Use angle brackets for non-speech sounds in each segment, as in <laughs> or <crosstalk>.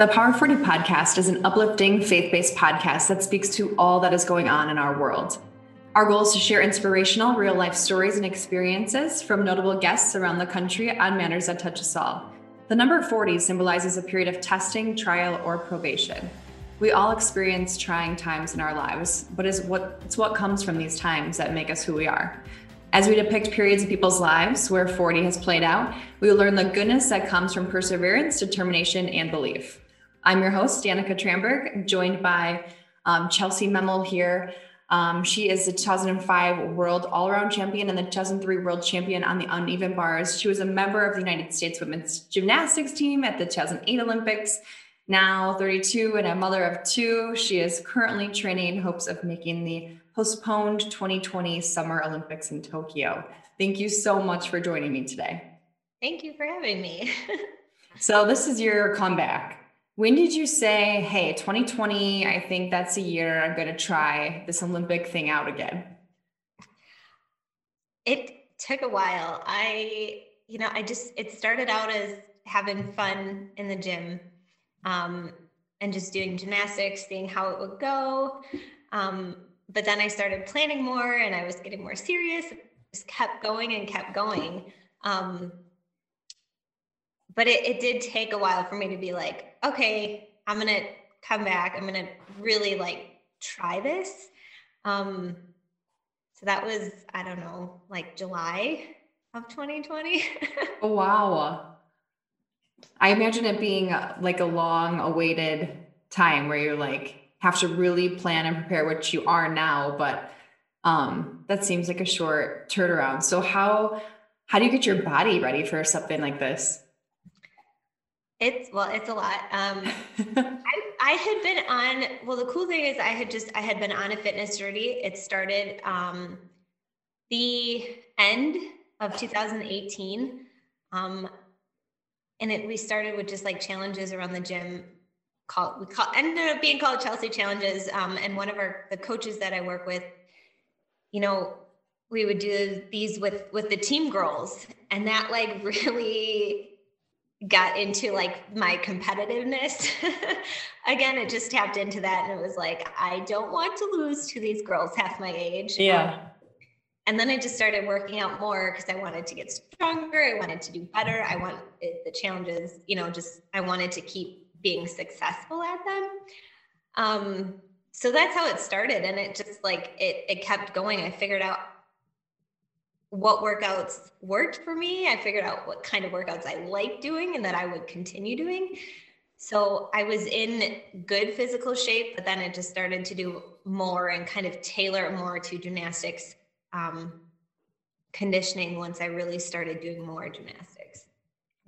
The Power 40 podcast is an uplifting, faith based podcast that speaks to all that is going on in our world. Our goal is to share inspirational, real life stories and experiences from notable guests around the country on matters that touch us all. The number 40 symbolizes a period of testing, trial, or probation. We all experience trying times in our lives, but it's what, it's what comes from these times that make us who we are. As we depict periods of people's lives where 40 has played out, we will learn the goodness that comes from perseverance, determination, and belief. I'm your host, Danica Tramberg, joined by um, Chelsea Memmel here. Um, she is the 2005 World All Around Champion and the 2003 World Champion on the uneven bars. She was a member of the United States Women's Gymnastics team at the 2008 Olympics. Now 32 and a mother of two, she is currently training in hopes of making the postponed 2020 Summer Olympics in Tokyo. Thank you so much for joining me today. Thank you for having me. <laughs> so, this is your comeback. When did you say, hey, 2020, I think that's a year I'm going to try this Olympic thing out again? It took a while. I, you know, I just, it started out as having fun in the gym um, and just doing gymnastics, seeing how it would go. Um, but then I started planning more and I was getting more serious, just kept going and kept going. Um, but it, it did take a while for me to be like, okay, I'm to come back. I'm to really like try this. Um, so that was, I don't know, like July of 2020. <laughs> oh, wow. I imagine it being like a long awaited time where you're like, have to really plan and prepare what you are now but um that seems like a short turnaround so how how do you get your body ready for something like this it's well it's a lot. Um <laughs> I, I had been on well the cool thing is i had just i had been on a fitness journey. It started um the end of 2018 um and it we started with just like challenges around the gym call we call ended up being called Chelsea challenges. Um, and one of our the coaches that I work with, you know, we would do these with with the team girls, and that like <laughs> really got into like my competitiveness <laughs> again it just tapped into that and it was like i don't want to lose to these girls half my age yeah um, and then i just started working out more because i wanted to get stronger i wanted to do better i want the challenges you know just i wanted to keep being successful at them. Um, so that's how it started. And it just like it it kept going. I figured out what workouts worked for me. I figured out what kind of workouts I like doing and that I would continue doing. So I was in good physical shape, but then I just started to do more and kind of tailor more to gymnastics um, conditioning once I really started doing more gymnastics.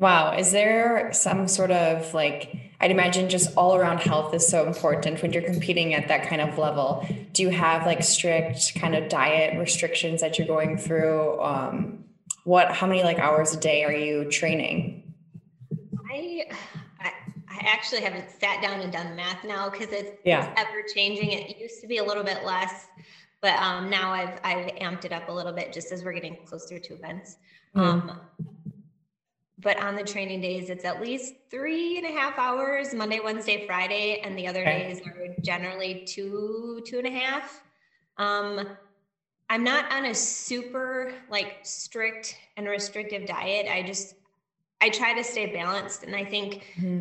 Wow. Is there some sort of like, I'd imagine just all around health is so important when you're competing at that kind of level. Do you have like strict kind of diet restrictions that you're going through? Um, what, how many like hours a day are you training? I, I, I actually haven't sat down and done the math now because it's, yeah. it's ever changing. It used to be a little bit less, but um, now I've, I've amped it up a little bit just as we're getting closer to events. Mm. Um, but on the training days it's at least three and a half hours monday wednesday friday and the other okay. days are generally two two and a half um, i'm not on a super like strict and restrictive diet i just i try to stay balanced and i think mm-hmm.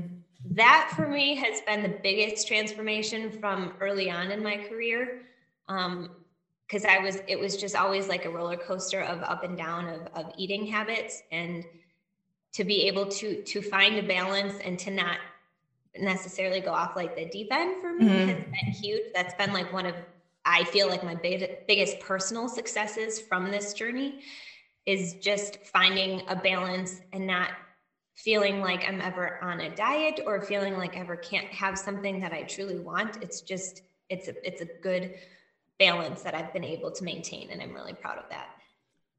that for me has been the biggest transformation from early on in my career um, because i was it was just always like a roller coaster of up and down of, of eating habits and to be able to to find a balance and to not necessarily go off like the deep end for me mm-hmm. has been huge. That's been like one of I feel like my big, biggest personal successes from this journey is just finding a balance and not feeling like I'm ever on a diet or feeling like I ever can't have something that I truly want. It's just it's a it's a good balance that I've been able to maintain and I'm really proud of that.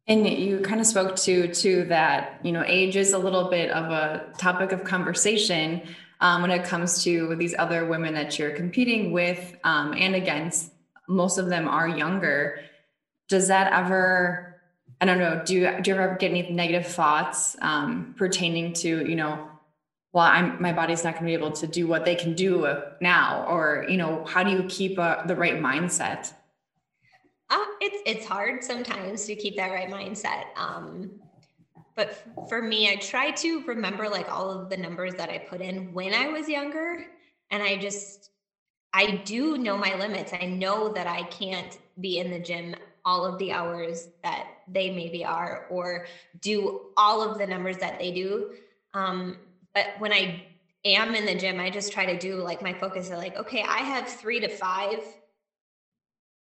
And you kind of spoke to to that, you know, age is a little bit of a topic of conversation um, when it comes to these other women that you're competing with um, and against. Most of them are younger. Does that ever? I don't know. Do you do you ever get any negative thoughts um, pertaining to you know well i'm my body's not going to be able to do what they can do now or you know how do you keep uh, the right mindset uh, it's it's hard sometimes to keep that right mindset um, but for me i try to remember like all of the numbers that i put in when i was younger and i just i do know my limits. I know that i can't be in the gym all of the hours that they maybe are or do all of the numbers that they do um, but when i am in the gym i just try to do like my focus is like okay i have three to five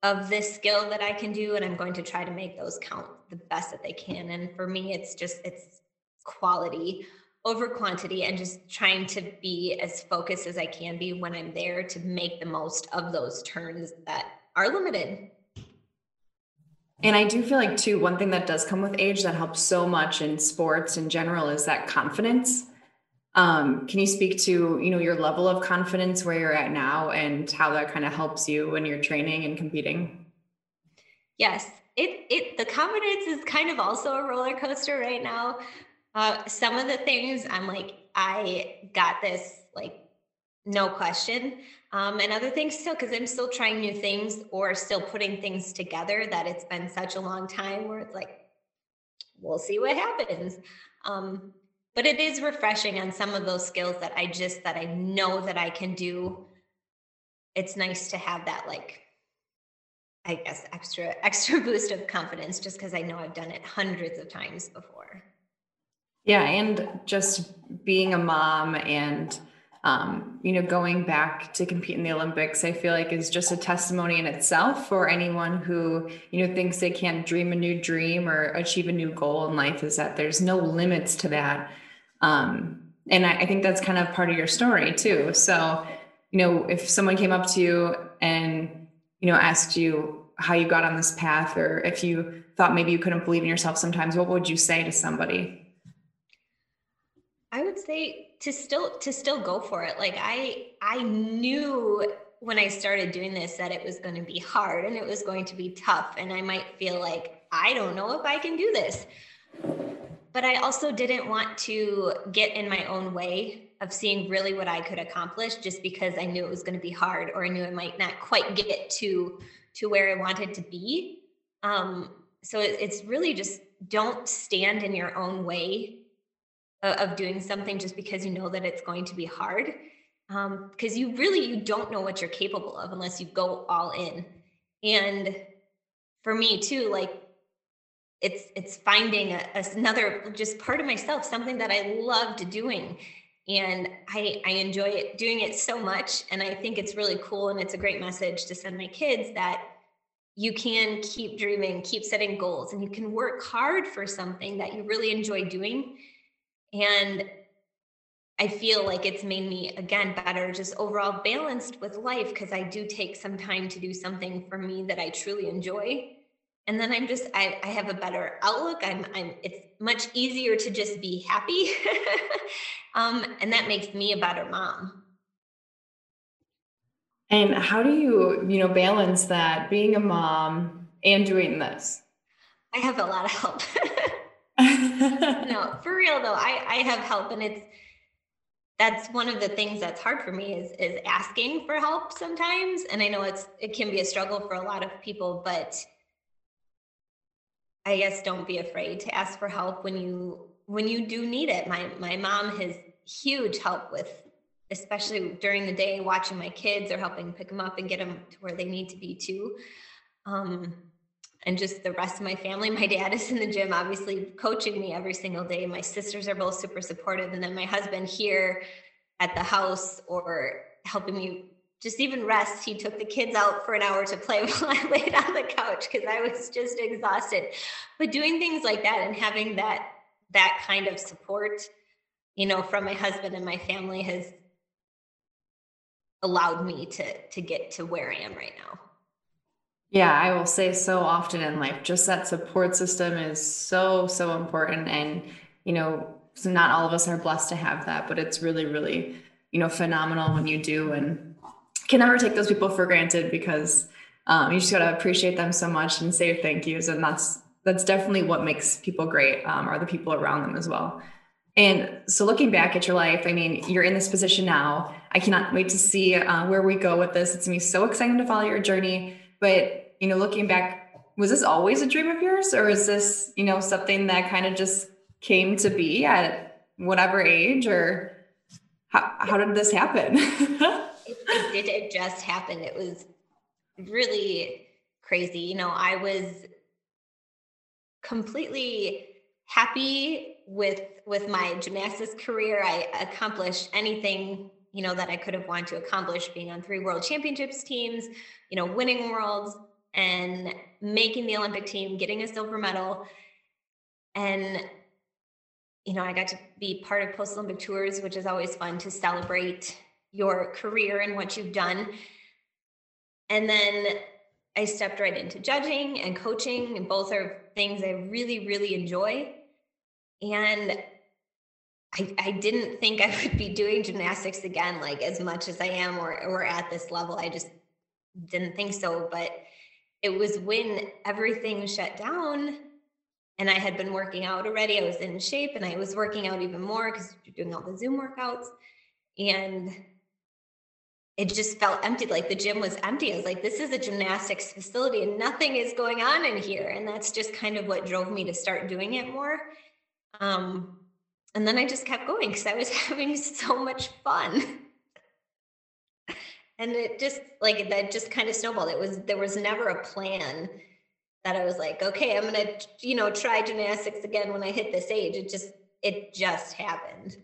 of this skill that i can do and i'm going to try to make those count the best that they can and for me it's just it's quality over quantity and just trying to be as focused as i can be when i'm there to make the most of those turns that are limited and I do feel like too, one thing that does come with age that helps so much in sports in general is that confidence. Um, can you speak to, you know, your level of confidence where you're at now and how that kind of helps you when you're training and competing? Yes, it it the confidence is kind of also a roller coaster right now. Uh, some of the things I'm like, I got this, like, no question um, and other things still because i'm still trying new things or still putting things together that it's been such a long time where it's like we'll see what happens um, but it is refreshing on some of those skills that i just that i know that i can do. It's nice to have that like i guess extra <laughs> extra boost of confidence just because i know i've done it hundreds of times before. Yeah and just being a mom and um, you know, going back to compete in the Olympics, I feel like is just a testimony in itself for anyone who, you know, thinks they can't dream a new dream or achieve a new goal in life is that there's no limits to that. Um, and I, I think that's kind of part of your story too. So, you know, if someone came up to you and, you know, asked you how you got on this path, or if you thought maybe you couldn't believe in yourself sometimes, what would you say to somebody? I would say to still to still go for it. Like i i knew when i started doing this that it was going to be hard and it was going to be tough and i might feel like i don't know if i can do this. But i also didn't want to get in my own way of seeing really what i could accomplish just because i knew it was going to be hard or i knew i might not quite get to to where i wanted to be. Um so it, it's really just don't stand in your own way of doing something just because you know that it's going to be hard. Because um, you really you don't know what you're capable of unless you go all in. And for me too like it's it's finding a, another just part of myself something that i loved doing. And i i enjoy it doing it so much. And i think it's really cool and it's a great message to send my kids that you can keep dreaming keep setting goals and you can work hard for something that you really enjoy doing and I feel like it's made me again better, just overall balanced with life because I do take some time to do something for me that I truly enjoy. And then I'm just I, I have a better outlook. I'm I'm it's much easier to just be happy. <laughs> um, and that makes me a better mom. And how do you, you know, balance that being a mom and doing this? I have a lot of help. <laughs> no, for real though, I I have help, and it's that's one of the things that's hard for me is is asking for help sometimes, and I know it's it can be a struggle for a lot of people, but I guess don't be afraid to ask for help when you when you do need it. My my mom has huge help with especially during the day watching my kids or helping pick them up and get them to where they need to be too. Um, and just the rest of my family. <laughs> My dad is in the gym, obviously coaching me every single day. My sisters are both super supportive. And then my husband here at the house or helping me just even rest. He took the kids out for an hour to play <laughs> while I laid on the couch because I was just exhausted. But doing things like that and having that that kind of support, you know, from my husband and my family has allowed me to to get to where I am right now. Yeah, I will say so often in life, just that support system is so, so important. And, you know, so not all of us are blessed to have that, but it's really, really, you know, phenomenal when you do and can never take those people for granted because um, you just got to appreciate them so much and say thank yous. And that's, that's definitely what makes people great um, are the people around them as well. And so, looking back at your life, I mean, you're in this position now. I cannot wait to see uh, where we go with this. It's gonna be so exciting to follow your journey. But you know, looking back, was this always a dream of yours, or is this you know something that kind of just came to be at whatever age, or how how did this happen? <laughs> it, it did. It just happened. It was really crazy. You know, I was completely happy with with my gymnastics career. I accomplished anything you know that I could have wanted to accomplish, being on three world championships teams, you know, winning worlds and making the Olympic team, getting a silver medal, and you know, I got to be part of post Olympic tours, which is always fun to celebrate your career and what you've done. And then I stepped right into judging and coaching, and both are things I really, really enjoy. And I, I didn't think I would be doing gymnastics again, like as much as I am or, or at this level. I just didn't think so. But it was when everything shut down and I had been working out already. I was in shape and I was working out even more because you're doing all the Zoom workouts. And it just felt empty. Like the gym was empty. I was like, this is a gymnastics facility and nothing is going on in here. And that's just kind of what drove me to start doing it more. Um, and then I just kept going because I was <laughs> having so much fun. and it just like that just kind of snowballed. It was there was never a plan that I was like, okay, I'm gonna, you know, try gymnastics again when I hit this age. It just it just happened.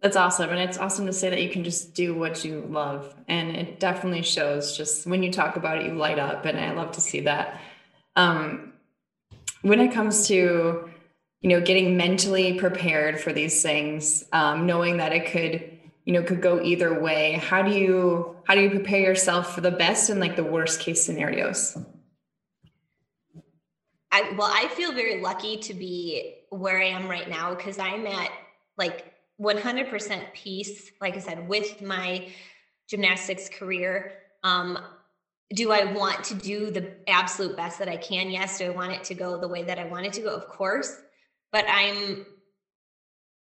That's awesome. And it's awesome to say that you can just do what you love. And it definitely shows just when you talk about it, you light up. And I love to see that. Um, when it comes to, you know, getting mentally prepared for these things, um, knowing that it could, you know, could go either way, how do you, how do you prepare yourself for the best and like the worst case scenarios? I, well, I feel very lucky to be where I am right now because I'm at like 100% peace, like I said, with my gymnastics career. Um, do I want to do the absolute best that I can? Yes. Do I want it to go the way that I want it to go? Of course. But I'm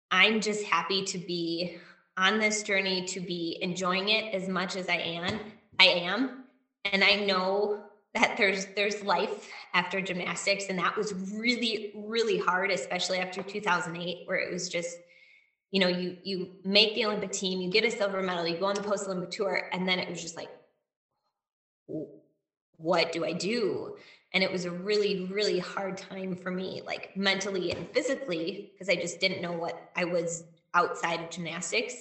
I'm just happy to be on this journey to be enjoying it as much as I am. I am. And I know that there's there's life after gymnastics and that was really really hard especially after 2008 where it was just you know, you you make the Olympic team, you get a silver medal, you go on the post Olympic tour, and then it was just like, what do I do? And it was a really, really hard time for me, like mentally and physically, because I just didn't know what I was outside of gymnastics.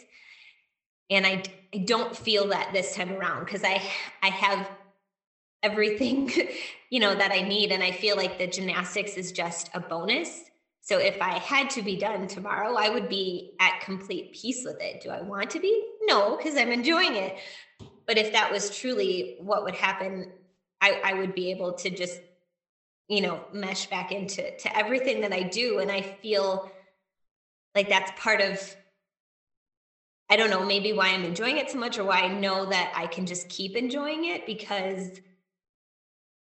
And I I don't feel that this time around because I I have everything, <laughs> you know, that I need. And I feel like the gymnastics is just a bonus so if I had to be done tomorrow, I would be at complete peace with it. Do I want to be? No, because I'm enjoying it. But if that was truly what would happen, I, I would be able to just, you know, mesh back into to everything that I do. And I feel like that's part of I don't know, maybe why I'm enjoying it so much or why I know that I can just keep enjoying it because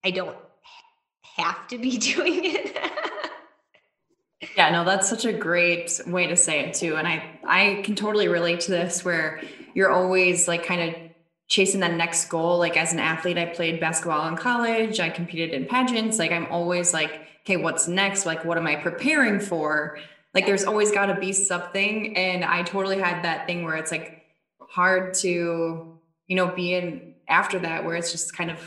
I don't have to be <laughs> doing it. Yeah, no, that's such a great way to say it too. And I I can totally relate to this where you're always like kind of chasing that next goal. Like as an athlete, I played basketball in college, I competed in pageants. Like I'm always like, okay, what's next? Like what am I preparing for? Like there's always got to be something. And I totally had that thing where it's like hard to, you know, be in after that where it's just kind of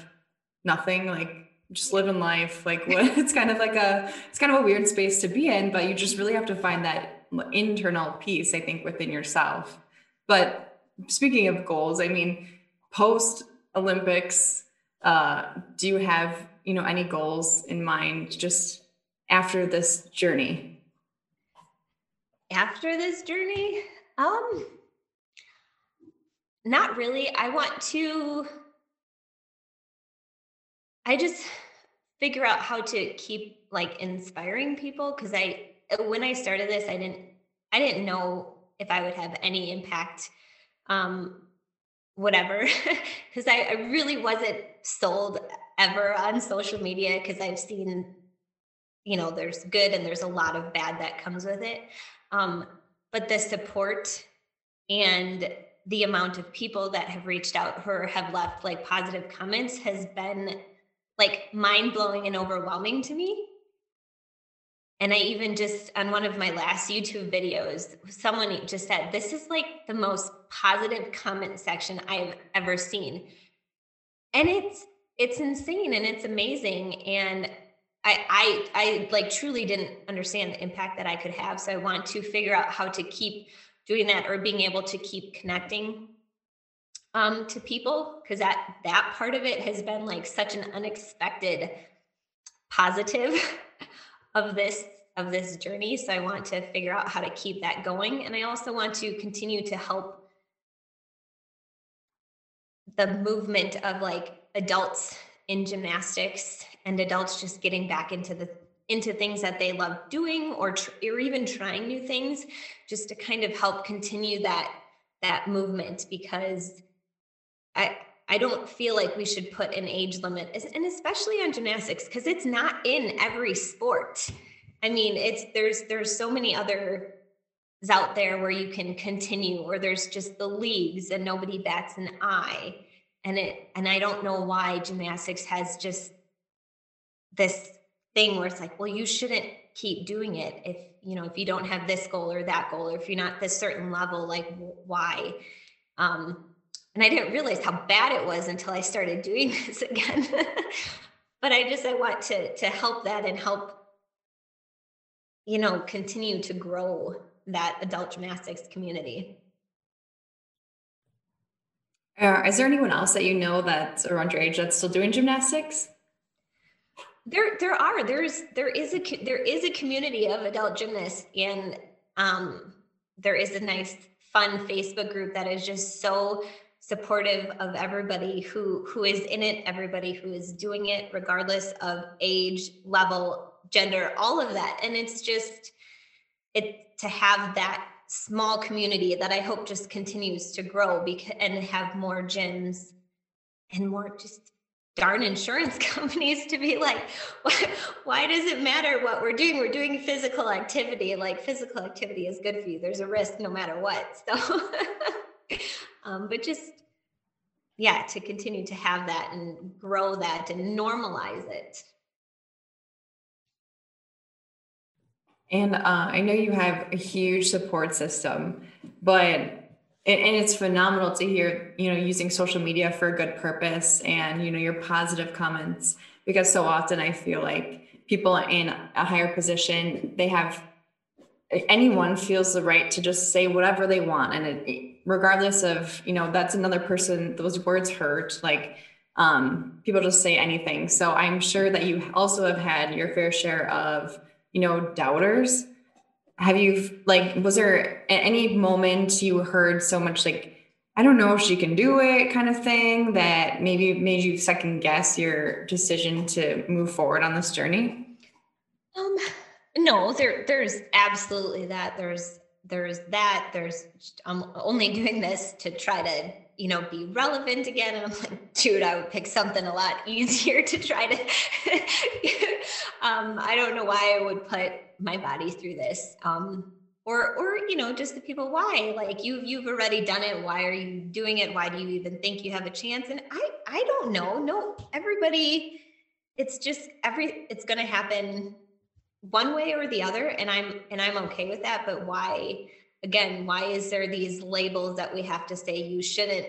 nothing like just living life like what <laughs> it's kind of like a it's kind of a weird space to be in but you just really have to find that internal peace i think within yourself but speaking of goals i mean post olympics uh, do you have you know any goals in mind just after this journey? After this journey? Um not really. I want to I just figure out how to keep like inspiring people because I when I started this I didn't I didn't know if I would have any impact. Um whatever <laughs> because I, I really wasn't sold ever on social media because I've seen you know, there's good and there's a lot of bad that comes with it. Um, but the support and the amount of people that have reached out or have left like positive comments has been like mind blowing and overwhelming to me. And I even just on one of my last YouTube videos, someone just said, This is like the most positive comment section I've ever seen. And it's it's insane and it's amazing. And I, I I like truly didn't understand the impact that I could have. So I want to figure out how to keep doing that or being able to keep connecting um, to people because that that part of it has been like such an unexpected positive <laughs> of this of this journey. So i want to figure out how to keep that going. And i also want to continue to help the movement of like adults in gymnastics and adults just getting back into the into things that they love doing or, tr- or even trying new things just to kind of help continue that that movement. Because i i don't feel like we should put an age limit and especially on gymnastics because it's not in every sport. I mean it's there's there's so many other out there where you can continue or there's just the leagues and nobody bats an eye. And it and i don't know why gymnastics has just this thing where it's like, well, you shouldn't keep doing it if you know if you don't have this goal or that goal or if you're not this certain level like why? Um and i didn't realize how bad it was until i started doing <laughs> this again. But i just i want to to help that and help you know continue to grow that adult gymnastics community. Uh, is there anyone else that you know that's around your age that's still doing gymnastics? There there are. There's there is a there is a community of adult gymnasts and um there is a nice fun facebook group that is just so supportive of everybody who who is in it everybody who is doing it regardless of age level gender all of that. And it's just it to have that small community that i hope just continues to grow because and have more gyms and more just darn insurance <laughs> companies to be like why, why, does it matter what we're doing? We're doing physical activity. Like physical activity is good for you. There's a risk no matter what. So <laughs> <laughs> um, but just yeah to continue to have that and grow that and normalize it. And uh, i know you have a huge support system but and, it's phenomenal to hear you know using social media for a good purpose and you know your positive comments because so often i feel like people in a higher position they have anyone feels the right to just say whatever they want and it, regardless of you know that's another person those words hurt like um, people just say anything. So i'm sure that you also have had your fair share of you know doubters. Have you like was there at any moment you heard so much like i don't know if she can do it kind of thing that maybe made you second guess your decision to move forward on this journey? Um no there there's absolutely that. There's there's that there's i'm only doing this to try to you know be relevant again. And i'm like dude i would pick something a lot easier to try to <laughs> um i don't know why i would put my body through this um or or you know just the people why? Like you've you've already done it. Why are you doing it? Why do you even think you have a chance? And i i don't know. No everybody it's just every it's going to happen one way or the other and i'm and i'm okay with that but why again why is there these labels that we have to say you shouldn't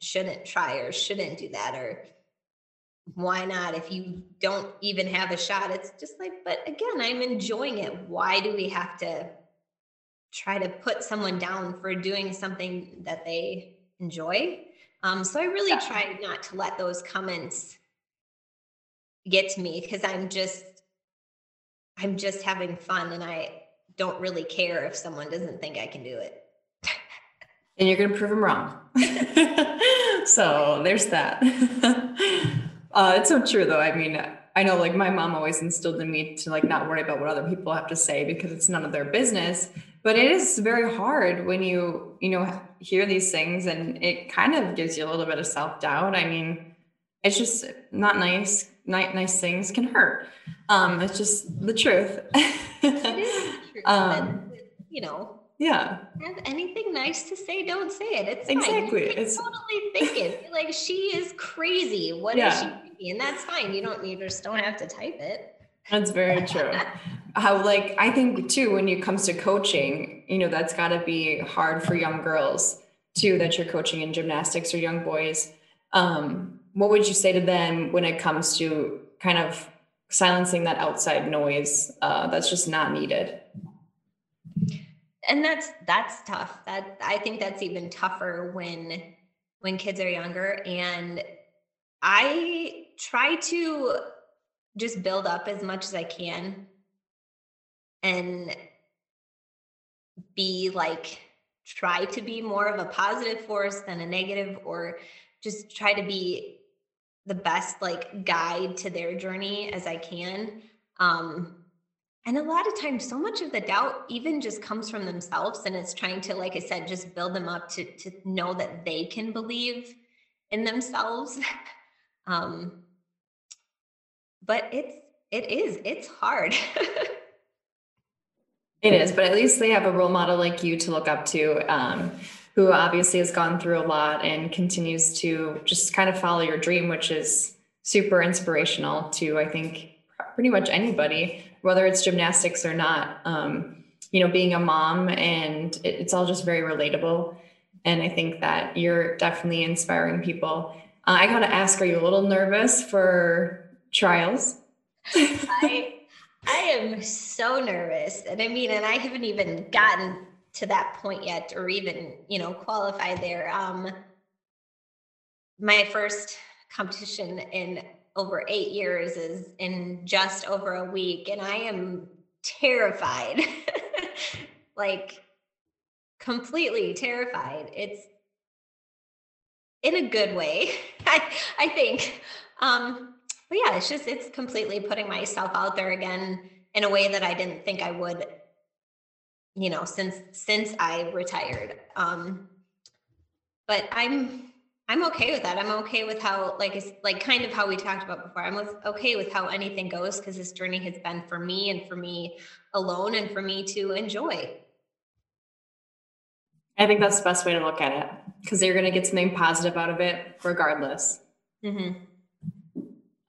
shouldn't try or shouldn't do that or why not? If you don't even have a shot it's just like but again i'm enjoying it. Why do we have to try to put someone down for doing something that they enjoy? Um, so i really yeah. try not to let those comments get to me because i'm just i'm just having fun and i don't really care if someone doesn't think i can do it <laughs> and you're going to prove them wrong <laughs> so there's that <laughs> uh, it's so true though. I mean, I know like my mom always instilled in me to like not worry about what other people have to say because it's none of their business. But it is very hard when you, you know, hear these things and it kind of gives you a little bit of self doubt. I mean, it's just not nice. Nice, nice things can hurt. Um, it's just the truth. <laughs> it is true. um, you know, yeah. Have anything nice to say, don't say it. It's exactly. Fine. it's totally think it. like she is crazy. What yeah. is she thinking? And that's fine. You don't you just don't have to type it. That's very true. <laughs> How like I think too when it comes to coaching, you know, that's gotta be hard for young girls too that you're coaching in gymnastics or young boys. Um, what would you say to them when it comes to kind of silencing that outside noise uh, that's just not needed? and that's that's tough that i think that's even tougher when when kids are younger and i try to just build up as much as i can and be like try to be more of a positive force than a negative or just try to be the best like guide to their journey as i can. Um and a lot of times so much of the doubt even just comes from themselves and it's trying to like i said just build them up to to know that they can believe in themselves. <laughs> Um but it's it is it's hard. <laughs> It is but at least they have a role model like you to look up to um who obviously has gone through a lot and continues to just kind of follow your dream which is super inspirational to i think pretty much anybody whether it's gymnastics or not. Um, you know, being a mom, and it, it's all just very relatable. And I think that you're definitely inspiring people. Uh, I got to ask, are you a little nervous for trials? I I am so nervous, and I mean, and I haven't even gotten to that point yet, or even you know qualify there. Um, my first competition in over eight years is in just over a week. And I am terrified, <laughs> like completely terrified. It's in a good way, <laughs> I, I think. Um, but yeah, it's just, it's completely putting myself out there again in a way that I didn't think I would, you know, since, since I retired. Um, but I'm, I'm okay with that. I'm okay with how, like, it's like kind of how we talked about before. I'm okay with how anything goes because this journey has been for me and for me alone and for me to enjoy. I think that's the best way to look at it because you're going to get something positive out of it regardless. Mm-hmm.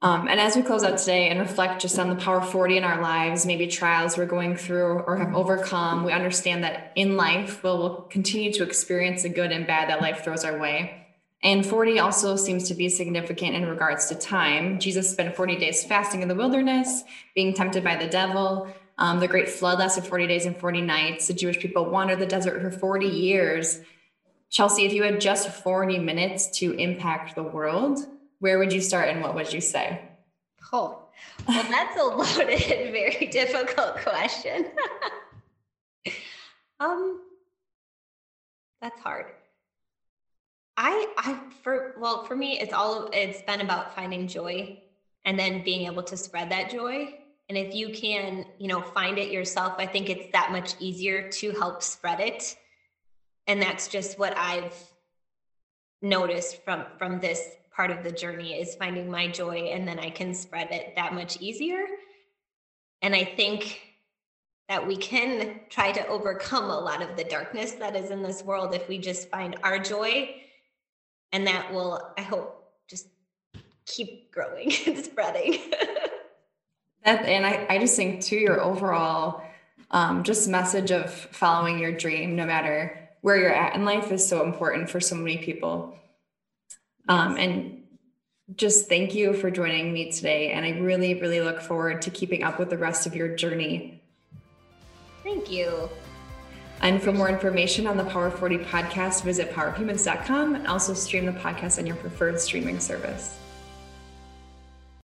Um, and as we close out today and reflect just on the Power 40 in our lives, maybe trials we're going through or have overcome, we understand that in life we'll, we'll continue to experience the good and bad that life throws our way. And 40 also seems to be significant in regards to time. Jesus spent 40 days fasting in the wilderness, being tempted by the devil. Um, the great flood lasted 40 days and 40 nights. The Jewish people wandered the desert for 40 years. Chelsea, if you had just 40 minutes to impact the world, where would you start and what would you say? Oh, well, that's a <laughs> loaded, very difficult question. <laughs> um, that's hard. I I for well for me it's all it's been about finding joy and then being able to spread that joy and if you can you know find it yourself I think it's that much easier to help spread it and that's just what I've noticed from from this part of the journey is finding my joy and then I can spread it that much easier. And I think that we can try to overcome a lot of the darkness that is in this world if we just find our joy and that will i hope just keep growing <laughs> and spreading. <laughs> That and I, I just think too your overall um, just message of following your dream no matter where you're at in life is so important for so many people um, and just thank you for joining me today. And i really really look forward to keeping up with the rest of your journey. Thank you. And for more information on the Power 40 podcast, visit powerhumans.com and also stream the podcast on your preferred streaming service.